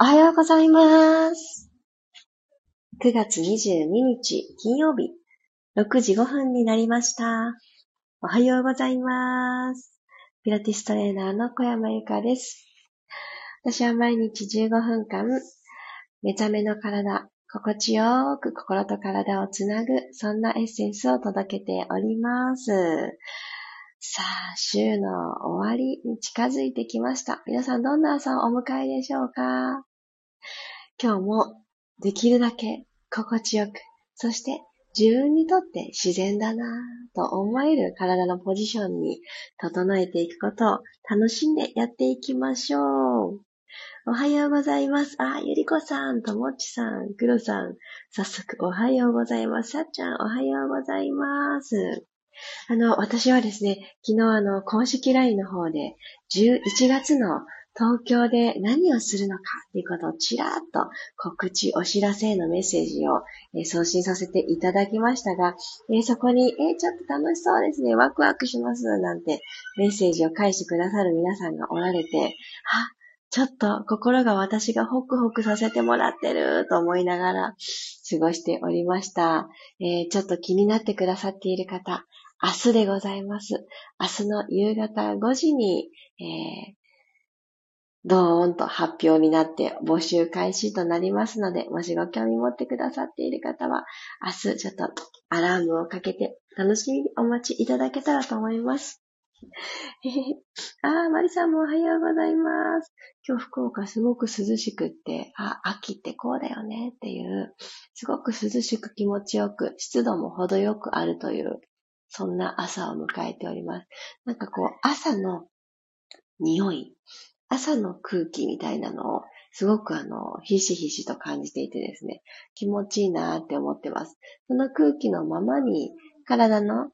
おはようございます。9月22日金曜日、6時5分になりました。おはようございます。ピラティストレーナーの小山由かです。私は毎日15分間、目覚めの体、心地よく心と体をつなぐ、そんなエッセンスを届けております。さあ、週の終わりに近づいてきました。皆さんどんな朝をお迎えでしょうか？今日もできるだけ心地よく、そして自分にとって自然だなぁと思える体のポジションに整えていくことを楽しんでやっていきましょう。おはようございます。あ、ゆりこさん、ともっちさん、くろさん、早速おはようございます。さっちゃん、おはようございます。あの、私はですね、昨日あの、公式 LINE の方で、11月の東京で何をするのかということをちらっと告知、お知らせへのメッセージを、送信させていただきましたが、そこに、えちょっと楽しそうですね、ワクワクします、なんてメッセージを返してくださる皆さんがおられて、あ、ちょっと心が私がホクホクさせてもらってると思いながら過ごしておりました。え、ちょっと気になってくださっている方、明日でございます。明日の夕方5時に、えー、ドーンと発表になって募集開始となりますので、もしご興味持ってくださっている方は、明日ちょっとアラームをかけて楽しみにお待ちいただけたらと思います。あー、マリさんもおはようございます。今日福岡すごく涼しくって、あ、秋ってこうだよねっていう、すごく涼しく気持ちよく、湿度も程よくあるという、そんな朝を迎えております。なんかこう、朝の匂い、朝の空気みたいなのをすごくあの、ひしひしと感じていてですね、気持ちいいなって思ってます。その空気のままに体の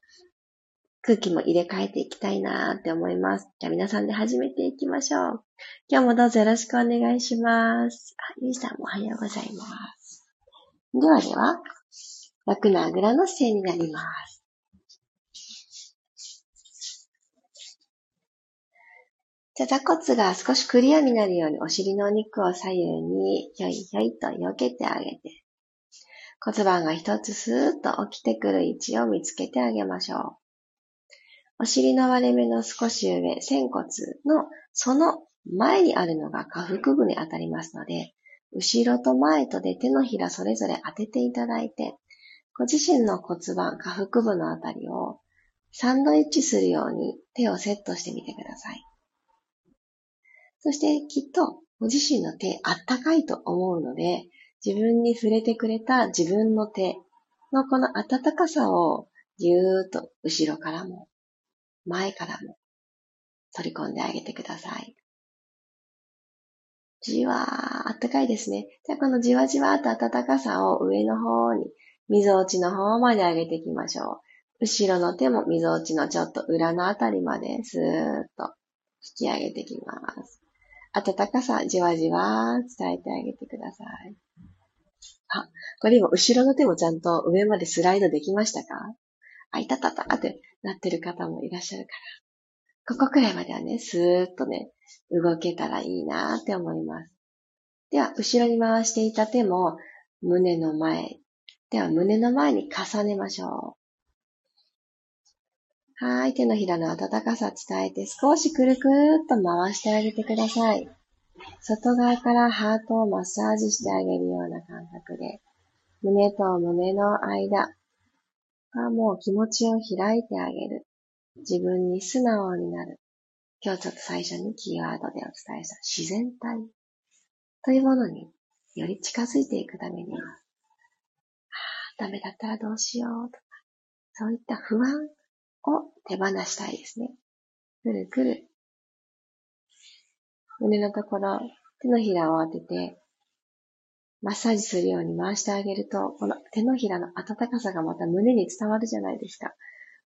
空気も入れ替えていきたいなって思います。じゃあ皆さんで始めていきましょう。今日もどうぞよろしくお願いします。あ、ゆいさんもおはようございます。ではでは、楽なあぐらの姿勢になります。じゃ座骨が少しクリアになるようにお尻のお肉を左右にひょいひょいと避けてあげて、骨盤が一つスーッと起きてくる位置を見つけてあげましょう。お尻の割れ目の少し上、仙骨のその前にあるのが下腹部に当たりますので、後ろと前とで手のひらそれぞれ当てていただいて、ご自身の骨盤、下腹部のあたりをサンドイッチするように手をセットしてみてください。そしてきっとご自身の手あったかいと思うので、自分に触れてくれた自分の手のこの温かさをぎゅーっと後ろからも前からも取り込んであげてください。じわー、あったかいですね。じゃあこのじわじわと暖かさを上の方に、溝落ちの方まで上げていきましょう。後ろの手も溝落ちのちょっと裏のあたりまでスーッと引き上げていきます。暖かさ、じわじわ伝えてあげてください。あ、これ今、後ろの手もちゃんと上までスライドできましたか？あ、いたたたってなってる方もいらっしゃるから。ここくらいまではね、スーッとね、動けたらいいなって思います。では、後ろに回していた手も、胸の前。では、胸の前に重ねましょう。はい。手のひらの温かさ伝えて少しくるくるっと回してあげてください。外側からハートをマッサージしてあげるような感覚で、胸と胸の間がもう気持ちを開いてあげる。自分に素直になる。今日ちょっと最初にキーワードでお伝えした自然体というものにより近づいていくためには、はあ、ダメだったらどうしようとか、そういった不安を手放したいですね。くるくる。胸のところ、手のひらを当てて、マッサージするように回してあげると、この手のひらの温かさがまた胸に伝わるじゃないですか。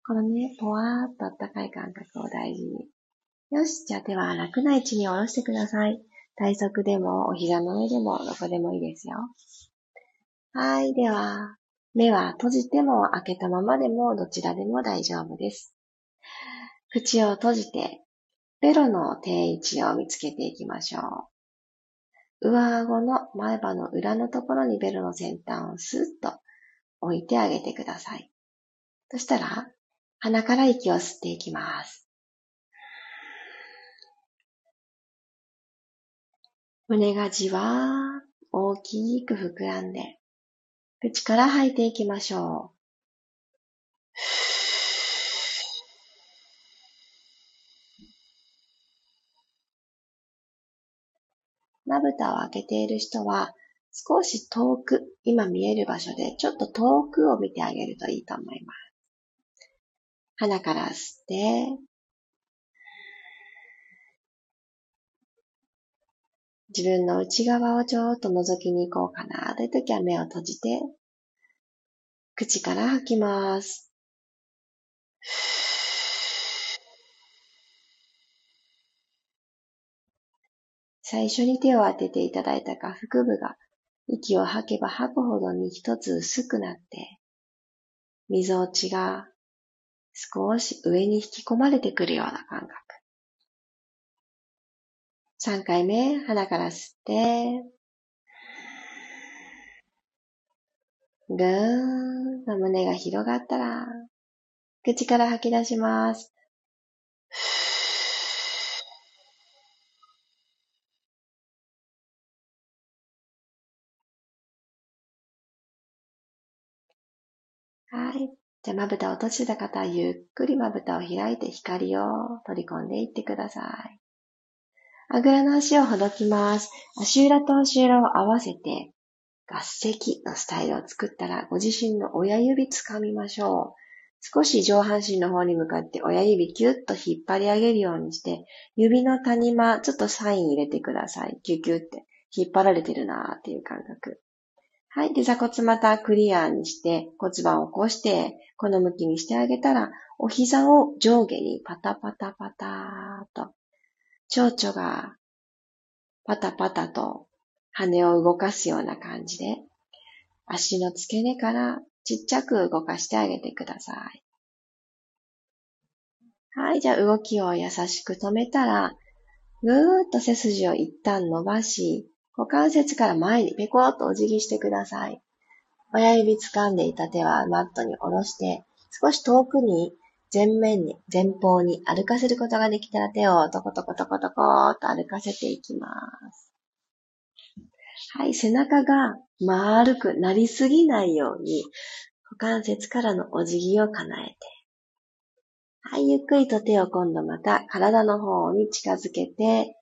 このね、ぽわーっとあったかい感覚を大事に。よし、じゃあ手は楽な位置に下ろしてください。体側でも、お膝の上でも、どこでもいいですよ。はい、では、目は閉じても開けたままでもどちらでも大丈夫です。口を閉じて、ベロの定位置を見つけていきましょう。上顎の前歯の裏のところにベルの先端をスッと置いてあげてください。そしたら、鼻から息を吸っていきます。胸がじわー大きく膨らんで、口から吐いていきましょう。まぶたを開けている人は、少し遠く、今見える場所でちょっと遠くを見てあげるといいと思います。鼻から吸って、自分の内側をちょっと覗きに行こうかなという時は目を閉じて、口から吐きます。最初に手を当てていただいた下腹部が息を吐けば吐くほどに一つ薄くなって、溝落ちが少し上に引き込まれてくるような感覚。3回目、鼻から吸って、ぐーん胸が広がったら、口から吐き出します。はい。じゃあ、まぶたを閉じた方は、ゆっくりまぶたを開いて光を取り込んでいってください。あぐらの足をほどきます。足裏と足裏を合わせて、合石のスタイルを作ったら、ご自身の親指掴みましょう。少し上半身の方に向かって親指キュッと引っ張り上げるようにして、指の谷間、ちょっとサイン入れてください。キュキュって引っ張られてるなーっていう感覚。はい。で、座骨またクリアにして骨盤を起こして、この向きにしてあげたら、お膝を上下にパタパタパターと蝶々がパタパタと羽を動かすような感じで、足の付け根からちっちゃく動かしてあげてください。はい、じゃあ動きを優しく止めたら、ぐーっと背筋を一旦伸ばし、股関節から前にペコーっとお辞儀してください。親指掴んでいた手はマットに下ろして、少し遠くに前面に、前方に歩かせることができたら手をトコトコトコトコーと歩かせていきます。はい、背中が丸くなりすぎないように、股関節からのお辞儀を叶えて。はい、ゆっくりと手を今度また体の方に近づけて、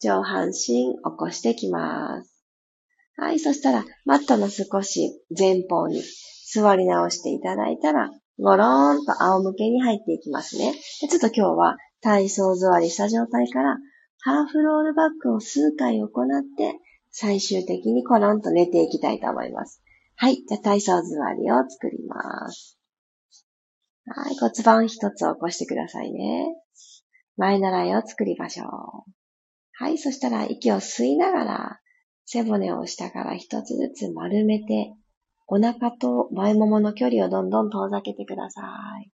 上半身起こしていきます。はい、そしたら、マットの少し前方に座り直していただいたら、ゴローンと仰向けに入っていきますね。ちょっと今日は体操座りした状態から、ハーフロールバックを数回行って、最終的にコロンと寝ていきたいと思います。はい。じゃあ体操座りを作ります。はい。骨盤一つ起こしてくださいね。前習いを作りましょう。はい。そしたら息を吸いながら、背骨を下から一つずつ丸めて、お腹と前ももの距離をどんどん遠ざけてください。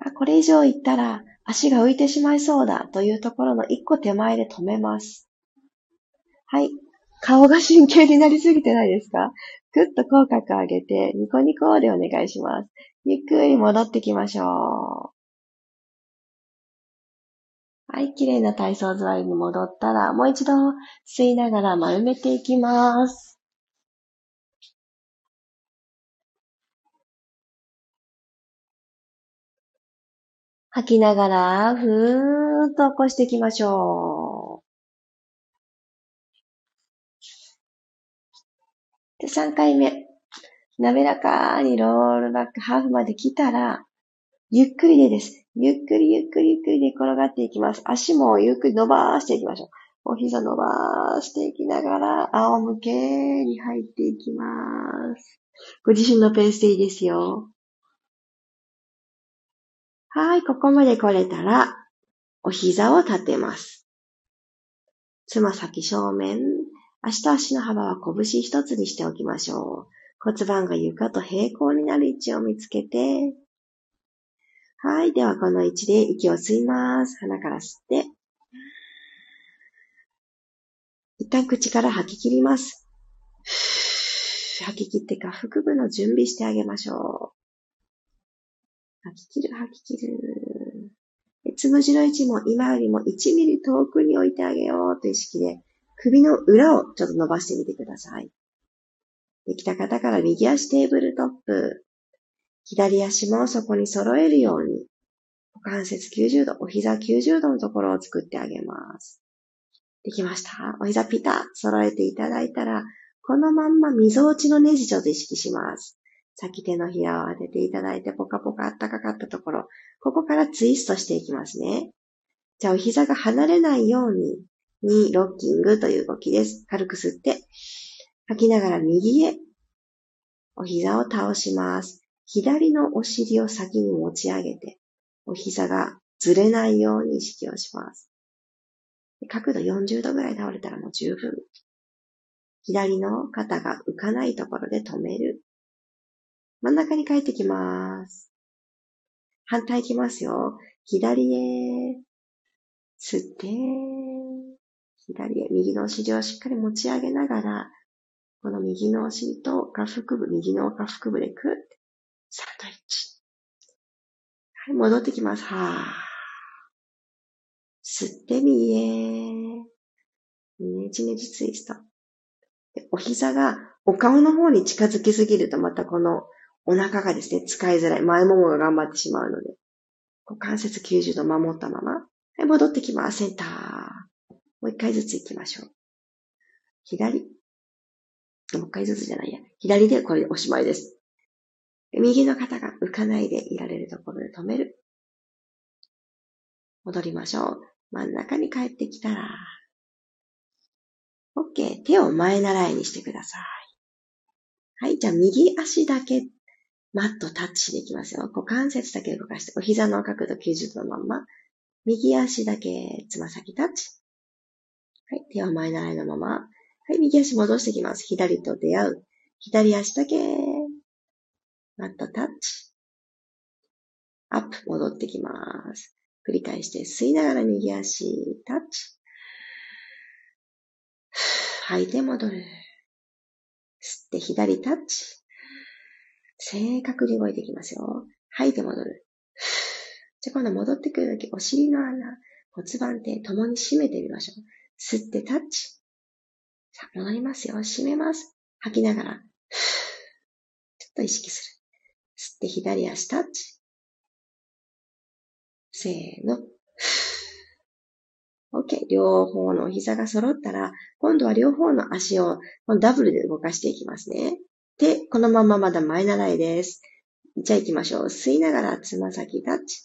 あ、これ以上行ったら足が浮いてしまいそうだというところの一個手前で止めます。はい。顔が真剣になりすぎてないですか？ぐっと口角上げてニコニコでお願いします。ゆっくり戻ってきましょう。はい、綺麗な体操座りに戻ったら、もう一度吸いながら丸めていきます。吐きながら、ふーんと起こしていきましょう。で、3回目。滑らかにロールバックハーフまで来たら、ゆっくりでです。ゆっくりゆっくりゆっくりで転がっていきます。足もゆっくり伸ばしていきましょう。お膝伸ばしていきながら、仰向けに入っていきます。ご自身のペースでいいですよ。はい、ここまで来れたら、お膝を立てます。つま先正面、足と足の幅は拳一つにしておきましょう。骨盤が床と平行になる位置を見つけて、はい。では、この位置で息を吸います。鼻から吸って、一旦口から吐き切ります。吐き切って下腹部の準備してあげましょう。吐き切る、吐き切る。つむじの位置も今よりも1ミリ遠くに置いてあげようという意識で、首の裏をちょっと伸ばしてみてください。できた方から右足テーブルトップ、左足もそこに揃えるように、股関節90度、お膝90度のところを作ってあげます。できましたお膝ピタ揃えていただいたら、このまんま溝落ちのネジちょっと意識します。先手のひらを当てていただいて、ポカポカあったかかったところ、ここからツイストしていきますね。じゃあ、お膝が離れないように、にロッキングという動きです。軽く吸って、吐きながら右へ、お膝を倒します。左のお尻を先に持ち上げて、お膝がずれないように意識をします。角度40度ぐらい倒れたらもう十分。左の肩が浮かないところで止める。真ん中に帰ってきます。反対行きますよ。左へ。吸って、左へ。右のお尻をしっかり持ち上げながら、この右のお尻と下腹部、右の下腹部でクッサンドイッチ。はい、戻ってきます。はぁ。吸って右へ。ねじねじツイスト。お膝がお顔の方に近づきすぎるとまたこのお腹がですね、使いづらい。前ももが頑張ってしまうので。股関節90度守ったまま。はい、戻ってきます。センター。もう一回ずつ行きましょう。左。もう一回ずつじゃないや。左でこれでおしまいです。右の肩が浮かないでいられるところで止める。戻りましょう。真ん中に帰ってきたら。OK。手を前習いにしてください。はい。じゃあ、右足だけマットタッチでいきますよ。股関節だけ動かして、お膝の角度90度のまま、右足だけつま先タッチ。はい、手は前習いのまま。はい、右足戻していきます。左と出会う。左足だけ、マットタッチ。アップ、戻ってきます。繰り返して吸いながら右足タッチ。吐いて戻る。吸って左タッチ。正確に動いていきますよ。吐いて戻る。じゃあ今度戻ってくるとき、お尻の穴、骨盤底、共に締めてみましょう。吸ってタッチ。さあ、戻りますよ。締めます。吐きながら、ちょっと意識する。吸って左足タッチ。せーの。OK。両方の膝が揃ったら、今度は両方の足をダブルで動かしていきますね。で、このまままだ前習いです。じゃあ行きましょう。吸いながらつま先タッチ。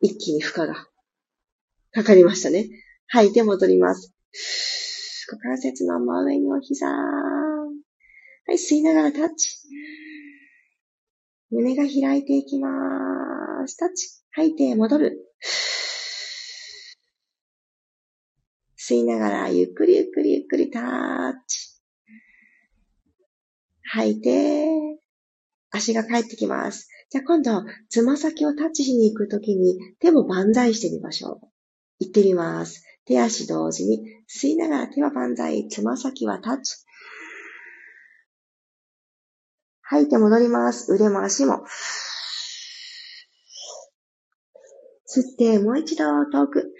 一気に負荷がかかりましたね。吐いて戻ります。股関節の真上にお膝。はい、吸いながらタッチ。胸が開いていきます。タッチ。吐いて戻る。吸いながらゆっくりゆっくりゆっくりタッチ。吐いて、足が帰ってきます。じゃあ今度、つま先をタッチしに行くときに手も万歳してみましょう。行ってみます。手足同時に吸いながら手は万歳、つま先はタッチ。吐いて戻ります。腕も足も。吸って、もう一度遠く。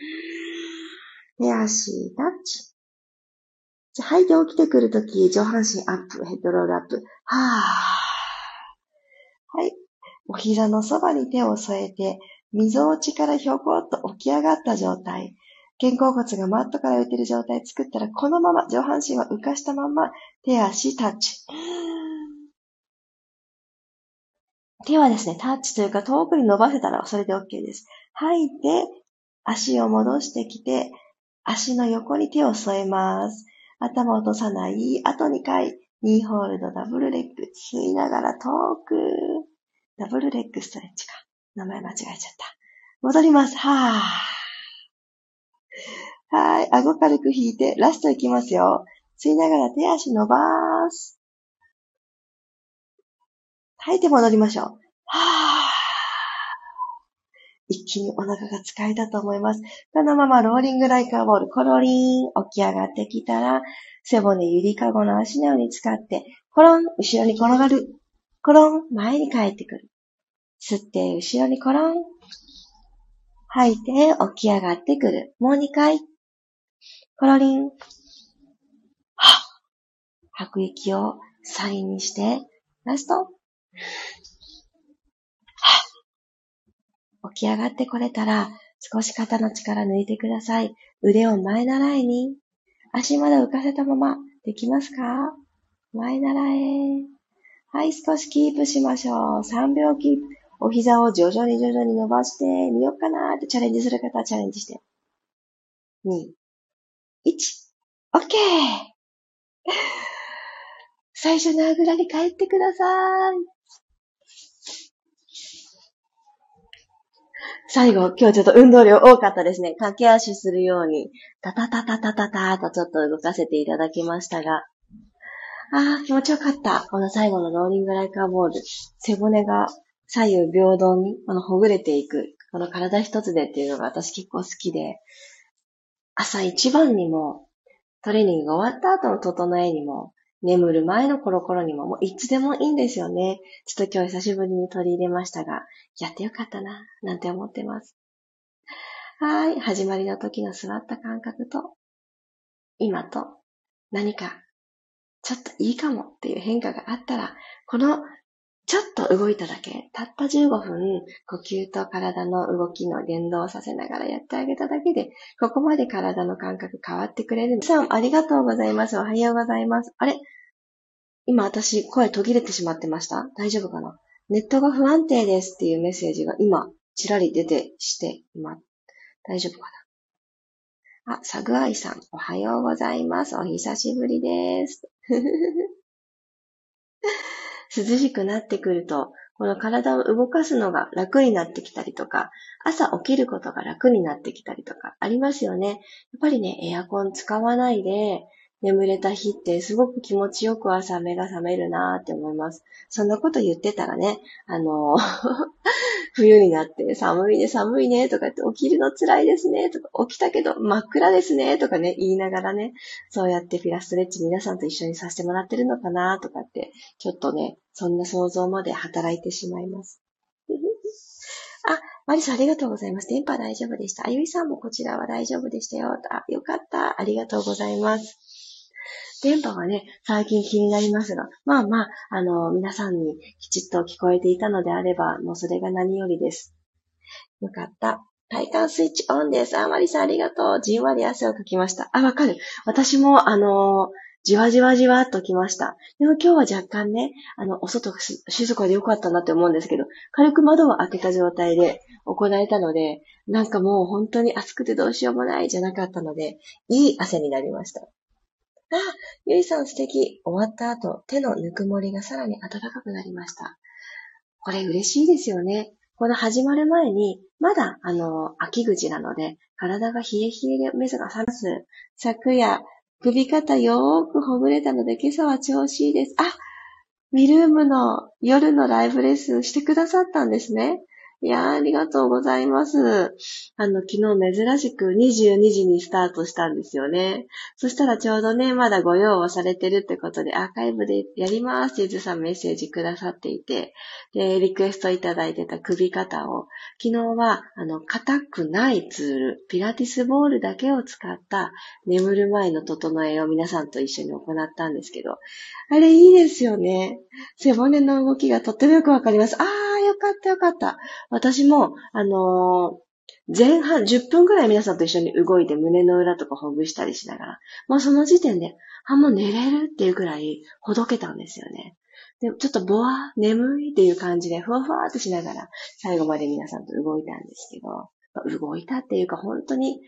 手足タッチ。じゃ、吐いて起きてくるとき、上半身アップ、ヘッドロールアップ。はぁ。はい。お膝のそばに手を添えて、溝落ちからひょこっと起き上がった状態。肩甲骨がマットから浮いてる状態作ったら、このまま上半身は浮かしたまま手足タッチ。手はですね、タッチというか遠くに伸ばせたらそれで OK です。吐いて、足を戻してきて、足の横に手を添えます。頭を落とさない。あと2回。ニーホールド、ダブルレッグ。吸いながら遠く。ダブルレッグストレッチか。名前間違えちゃった。戻ります。はぁ。はい。顎軽く引いて、ラストいきますよ。吸いながら手足伸ばす。吐いて戻りましょう。はぁ。一気にお腹が使えたと思います。このままローリングライカーボール、コロリン、起き上がってきたら、背骨ゆりかごの足のように使って、コロン、後ろに転がる。コロン、前に帰ってくる。吸って、後ろにコロン。吐いて、起き上がってくる。もう2回。コロリン。は吐く息をサインにして、ラスト。起き上がってこれたら、少し肩の力抜いてください。腕を前習いに。足まだ浮かせたまま。できますか？前習え。はい、少しキープしましょう。3秒キープ。お膝を徐々に徐々に伸ばしてみようかなってチャレンジする方はチャレンジして。2、1、OK! 最初のあぐらに帰ってください。最後、今日ちょっと運動量多かったですね。駆け足するように、タタタタタタタとちょっと動かせていただきましたが、ああ、気持ちよかった。この最後のローリングライカーボール。背骨が左右平等に、このほぐれていく。この体一つでっていうのが私結構好きで、朝一番にも、トレーニング終わった後の整えにも、眠る前のコロコロにも、もういつでもいいんですよね。ちょっと今日久しぶりに取り入れましたが、やってよかったな、なんて思ってます。はい。始まりの時の座った感覚と、今と何かちょっといいかもっていう変化があったら、このちょっと動いただけ、たった15分、呼吸と体の動きの連動させながらやってあげただけで、ここまで体の感覚変わってくれる。さん、ありがとうございます。おはようございます。あれ？今私、声途切れてしまってました？大丈夫かな？ネットが不安定ですっていうメッセージが今、ちらり出てして、今、大丈夫かな？あ、サグアイさん、おはようございます。お久しぶりです。涼しくなってくると、この体を動かすのが楽になってきたりとか、朝起きることが楽になってきたりとかありますよね。やっぱりね、エアコン使わないで、眠れた日ってすごく気持ちよく朝目が覚めるなーって思います。そんなこと言ってたらね、あの 冬になって寒いね寒いねとかって起きるの辛いですねとか起きたけど真っ暗ですねとかね言いながらね、そうやってピラストレッチ皆さんと一緒にさせてもらってるのかなーとかって、ちょっとね、そんな想像まで働いてしまいます。あ、マリさんありがとうございます。電波大丈夫でした。あゆいさんもこちらは大丈夫でしたよ。あ、よかった。ありがとうございます。電波がね、最近気になりますが、まあまあ、あの、皆さんにきちっと聞こえていたのであれば、もうそれが何よりです。よかった。体幹スイッチオンです。あ、マリさんありがとう。じんわり汗をかきました。あ、わかる。私も、あのじわじわじわっときました。でも今日は若干ね、あの、お外が静かでよかったなって思うんですけど、軽く窓を開けた状態で行えたので、なんかもう本当に暑くてどうしようもないじゃなかったので、いい汗になりました。あ、ゆいさん素敵。終わった後、手のぬくもりがさらに暖かくなりました。これ嬉しいですよね。この始まる前に、まだ、あの、秋口なので、体が冷え冷えで目が覚ます。昨夜、首肩よーくほぐれたので、今朝は調子いいです。あ、ミルームの夜のライブレッスンしてくださったんですね。いやー、ありがとうございます。あの、昨日珍しく22時にスタートしたんですよね。そしたらちょうどね、まだご用をされてるってことで、アーカイブでやりますってずさんメッセージくださっていて、で、リクエストいただいてた首肩を、昨日は、あの、硬くないツール、ピラティスボールだけを使った眠る前の整えを皆さんと一緒に行ったんですけど、あれいいですよね。背骨の動きがとってもよくわかります。あー、よかったよかった。私も、あのー前半10分くらい皆さんと一緒に動いて胸の裏とかほぐしたりしながら、もうその時点で、あ、もう寝れるっていうくらいほどけたんですよね。で、ちょっとぼわ、眠いっていう感じで、ふわふわってしながら、最後まで皆さんと動いたんですけど、動いたっていうか本当に、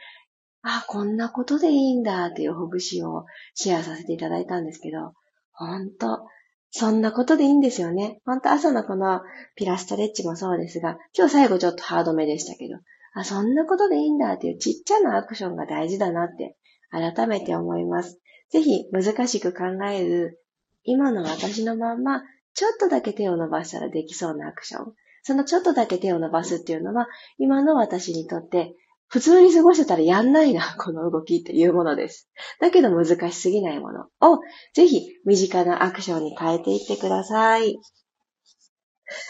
あ、こんなことでいいんだっていうほぐしをシェアさせていただいたんですけど、本当そんなことでいいんですよね。ほんと朝のこのピラストレッチもそうですが、今日最後ちょっとハードめでしたけど、あ、そんなことでいいんだっていうちっちゃなアクションが大事だなって改めて思います。ぜひ難しく考える今の私のまんま、ちょっとだけ手を伸ばしたらできそうなアクション。そのちょっとだけ手を伸ばすっていうのは、今の私にとって、普通に過ごしてたらやんないな、この動きっていうものです。だけど難しすぎないものを、ぜひ身近なアクションに変えていってください。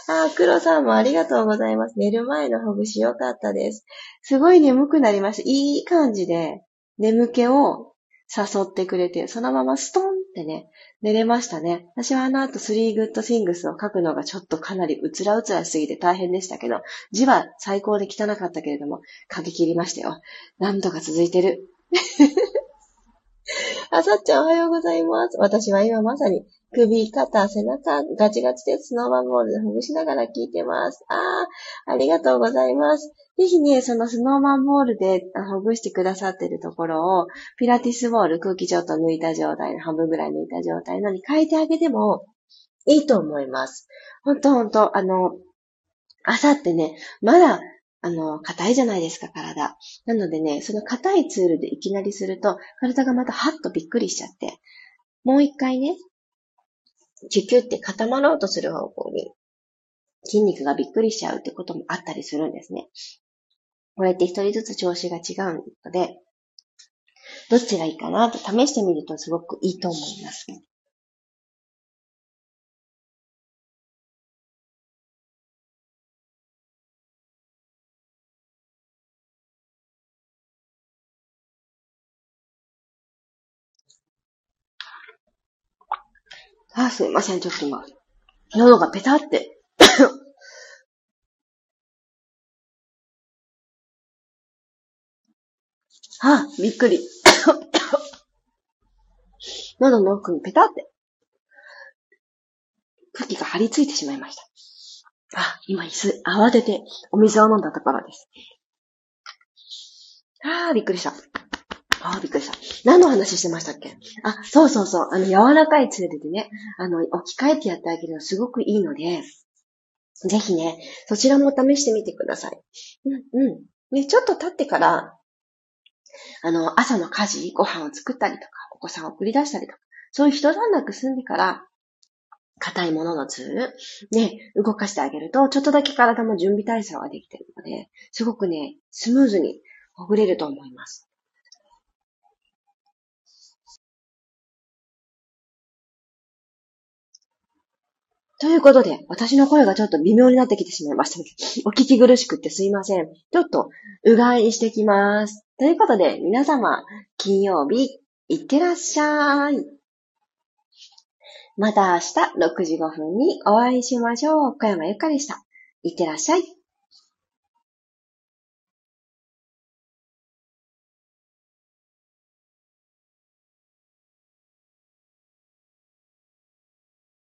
あ、黒さんもありがとうございます。寝る前のほぐしよかったです。すごい眠くなりました。いい感じで、眠気を誘ってくれて、そのままストンってね、寝れましたね。私はあの後3 good things を書くのがちょっとかなりうつらうつらしすぎて大変でしたけど、字は最高で汚かったけれども、書き切りましたよ。なんとか続いてる。あさっちゃんおはようございます。私は今まさに首、肩、背中、ガチガチでスノーバンボールでほぐしながら聞いてます。ああ、ありがとうございます。ぜひね、そのスノーマンボールでほぐしてくださってるところを、ピラティスボール、空気ちょっと抜いた状態、半分ぐらい抜いた状態のに変えてあげてもいいと思います。ほんとほんと、あの、朝ってね、まだ、あの、硬いじゃないですか、体。なのでね、その硬いツールでいきなりすると、体がまたハッとびっくりしちゃって、もう一回ね、キュキュって固まろうとする方向に筋肉がびっくりしちゃうってこともあったりするんですね。こうやって一人ずつ調子が違うので、どっちがいいかなと試してみるとすごくいいと思います。あ、すいません。ちょっと今、喉がペタって あ、びっくり。喉の奥にペタって、空気が張り付いてしまいました。あ、今椅子、慌ててお水を飲んだところです。あー、びっくりした。ああ、びっくりした。何の話してましたっけ？あ、そうそうそう。あの、柔らかいツールでね、あの、置き換えてやってあげるのすごくいいので、ぜひね、そちらも試してみてください。うん、うん。ね、ちょっと経ってから、あの、朝の家事、ご飯を作ったりとか、お子さんを送り出したりとか、そういう一段落済んでから、硬いもののツール、ね、動かしてあげると、ちょっとだけ体の準備体操ができてるので、すごくね、スムーズにほぐれると思います。ということで、私の声がちょっと微妙になってきてしまいました。お聞き苦しくってすいません。ちょっと、うがいしてきます。ということで、皆様、金曜日、いってらっしゃい。また明日6時5分にお会いしましょう。岡山ゆかでした。いってらっしゃい。